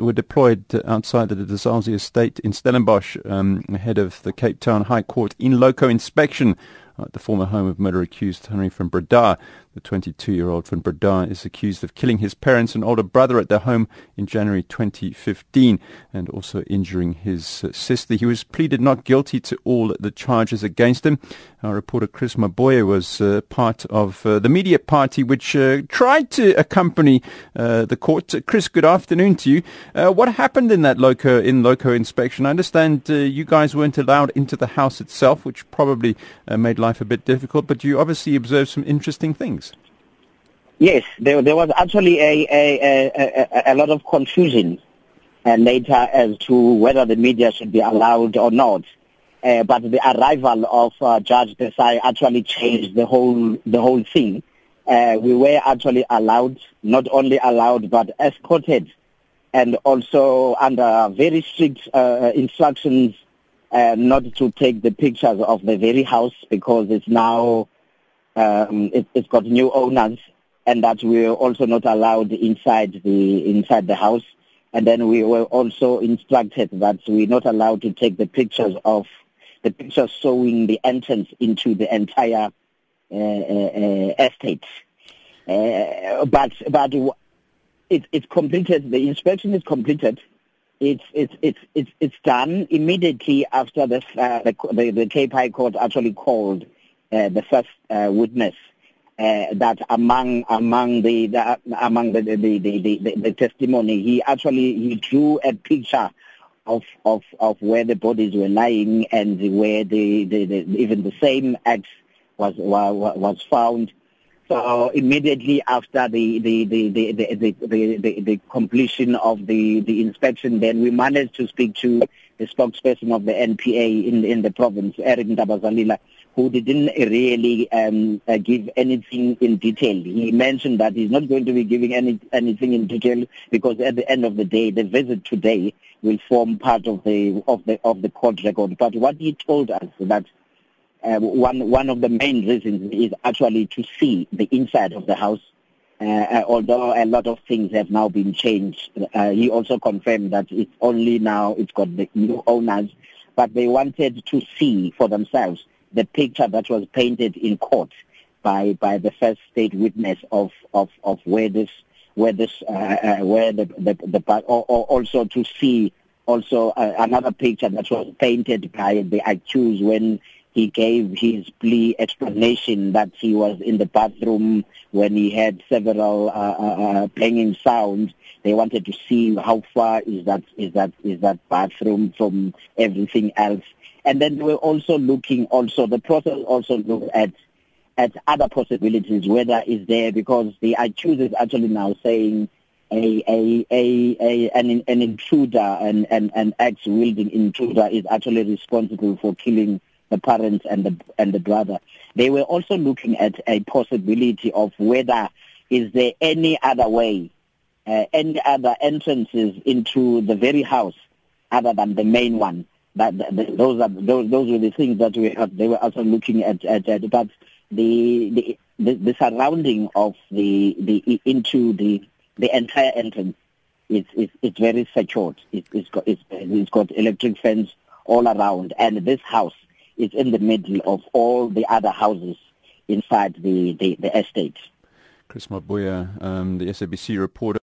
were deployed outside the De Zalze estate in Stellenbosch um, ahead of the Cape Town High Court in loco inspection at the former home of murder accused Henri van Breda. The 22-year-old van Breda is accused of killing his parents and older brother at their home in January 2015 and also injuring his uh, sister. He was pleaded not guilty to all the charges against him. Our reporter Chris Mabuya was uh, part of uh, the media party which uh, tried to accompany uh, the court. Chris, good afternoon to you. Uh, what happened in that loco in loco inspection? I understand you guys weren't allowed into the house itself, which probably made life a bit difficult, but you obviously observed some interesting things. Yes, there, there was actually a, a, a, a, lot of confusion uh, later as to whether the media should be allowed or not. Uh, but the arrival of uh, Judge Desai actually changed the whole the whole thing. Uh, we were actually allowed, not only allowed, but escorted, and also under very strict uh, instructions uh, not to take the pictures of the very house because it's now um, it, has got new owners and that we were also not allowed inside the inside the house. And then we were also instructed that we're not allowed to take the pictures of the pictures showing the entrance into the entire uh, uh, uh estate. Uh, but but it, it's completed. The inspection is completed. It's it's it's it's it's done immediately after the uh, the, the, the Cape High Court actually called uh, the first witness uh, that among among the, the among the the, the the, the testimony, he actually he drew a picture of of of where the bodies were lying and where the, the, the even the same axe was was was found. So immediately after the the the the the, the, the, the completion of the, the inspection, then we managed to speak to the spokesperson of the NPA in in the province, Eric Ntabazalila, who didn't really um, uh, give anything in detail. He mentioned that he's not going to be giving any anything in detail because at the end of the day, the visit today will form part of the of the of the court record. But what he told us that uh, one one of the main reasons is actually to see the inside of the house. Uh, uh although a lot of things have now been changed, uh, he also confirmed that it's only now it's got the new owners, but they wanted to see for themselves the picture that was painted in court by by the first state witness of of of where this where this uh, uh, where the the, the or, or also to see also uh, another picture that was painted by the accused when he gave his plea explanation that he was in the bathroom when he had several uh, uh, uh banging sounds. They wanted to see how far is that is that is that bathroom from everything else. And then we're also looking also, the process also looked at at other possibilities, whether is there, because the accused is actually now saying a, a, a, a an, an intruder, an, an, an ex-wielding intruder is actually responsible for killing the parents and the, and the brother. They were also looking at a possibility of whether is there any other way, uh, any other entrances into the very house other than the main one that, those are those those were the things that we they were also looking at, at, at but the, the the the surrounding of the the into the the entire entrance is is it's very secured. It, it's got it's, it's got electric fence all around, and this house is in the middle of all the other houses inside the the, the estate. Chris Mabuya, um, the SABC reporter.